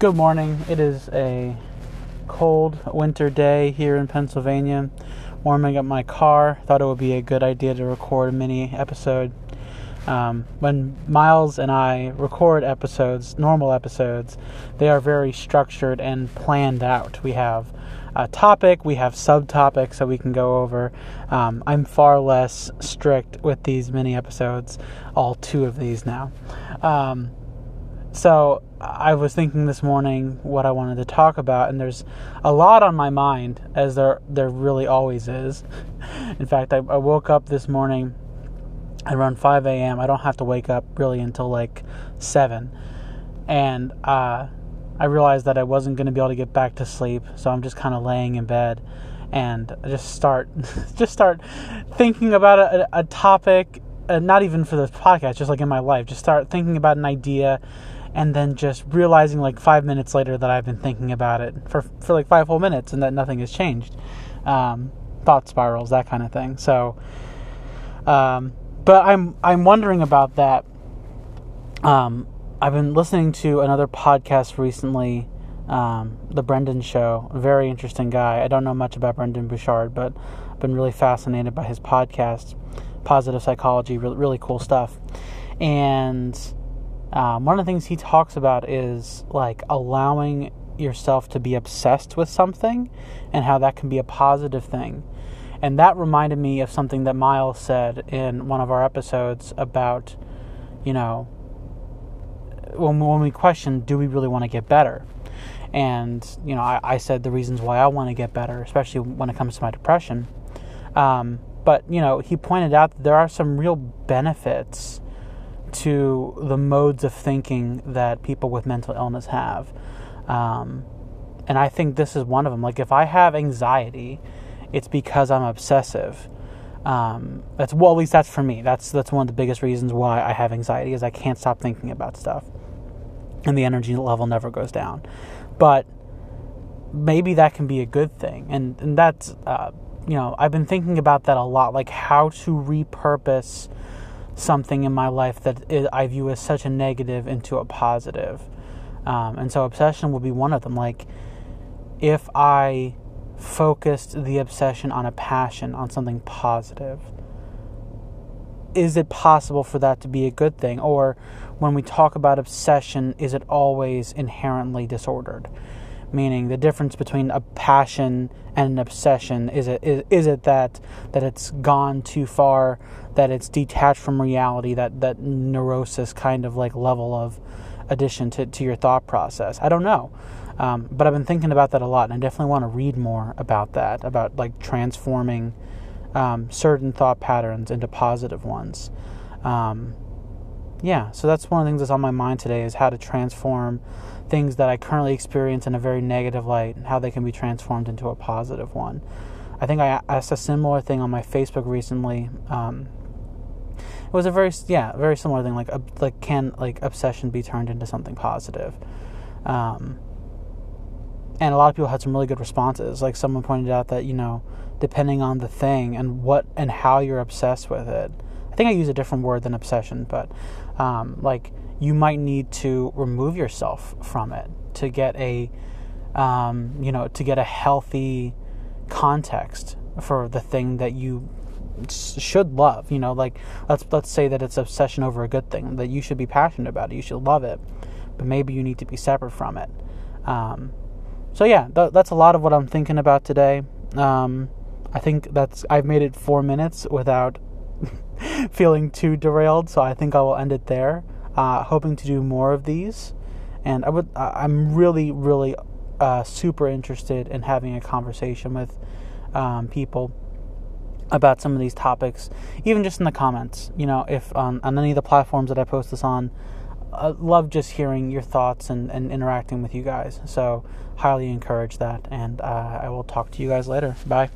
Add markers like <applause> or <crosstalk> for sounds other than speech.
Good morning. It is a cold winter day here in Pennsylvania. Warming up my car. Thought it would be a good idea to record a mini episode. Um, when Miles and I record episodes, normal episodes, they are very structured and planned out. We have a topic, we have subtopics that we can go over. Um, I'm far less strict with these mini episodes, all two of these now. Um, so I was thinking this morning what I wanted to talk about, and there's a lot on my mind, as there there really always is. <laughs> In fact, I, I woke up this morning around 5 a.m. I don't have to wake up really until like 7, and uh, I realized that I wasn't going to be able to get back to sleep, so I'm just kind of laying in bed and just start <laughs> just start thinking about a, a topic, uh, not even for this podcast, just like in my life. Just start thinking about an idea and then just realizing like five minutes later that I've been thinking about it for for like five whole minutes and that nothing has changed. Um, thought spirals, that kind of thing. So, um, but I'm I'm wondering about that. Um, I've been listening to another podcast recently, um, the Brendon Show. Very interesting guy. I don't know much about Brendon Burchard, but I've been really fascinated by his podcast, Positive Psychology. Really, really cool stuff. And um, one of the things he talks about is like allowing yourself to be obsessed with something and how that can be a positive thing. And that reminded me of something that Miles said in one of our episodes about, you know, when, when we question, do we really want to get better? And, you know, I, I said the reasons why I want to get better, especially when it comes to my depression. Um, but, you know, he pointed out that there are some real benefits to the modes of thinking that people with mental illness have. Um, and I think this is one of them. Like, if I have anxiety, it's because I'm obsessive. Um, that's well, at least that's for me. That's that's one of the biggest reasons why I have anxiety is I can't stop thinking about stuff, and the energy level never goes down. But maybe that can be a good thing, and and that's uh, you know I've been thinking about that a lot, like how to repurpose something in my life that I view as such a negative into a positive. Um, and so obsession will be one of them. Like, if I focused the obsession on a passion, on something positive, is it possible for that to be a good thing? Or when we talk about obsession, is it always inherently disordered? Meaning the difference between a passion and an obsession. Is it is, is it that that it's gone too far that it's detached from reality that that neurosis kind of like level of addition to, to your thought process? I don't know. Um, but i've been thinking about that a lot and i definitely want to read more about that about like transforming um, certain thought patterns into positive ones. Um, yeah so that's one of the things that's on my mind today is how to transform things that i currently experience in a very negative light and how they can be transformed into a positive one. I think i asked a similar thing on my facebook recently um, it was a very yeah very similar thing like like can like obsession be turned into something positive? Um, and a lot of people had some really good responses like someone pointed out that you know depending on the thing and what and how you're obsessed with it i think i use a different word than obsession but um, like you might need to remove yourself from it to get a um, you know to get a healthy context for the thing that you should love. You know, like let's let's say that it's obsession over a good thing that you should be passionate about it. You should love it, but maybe you need to be separate from it. Um, so yeah, th- that's a lot of what I'm thinking about today. Um, I think that's I've made it four minutes without <laughs> feeling too derailed. So I think I will end it there. Uh, hoping to do more of these, and I would I'm really really uh, super interested in having a conversation with um, people about some of these topics, even just in the comments. You know, if on, on any of the platforms that I post this on, I love just hearing your thoughts and, and interacting with you guys. So, highly encourage that. And uh, I will talk to you guys later. Bye.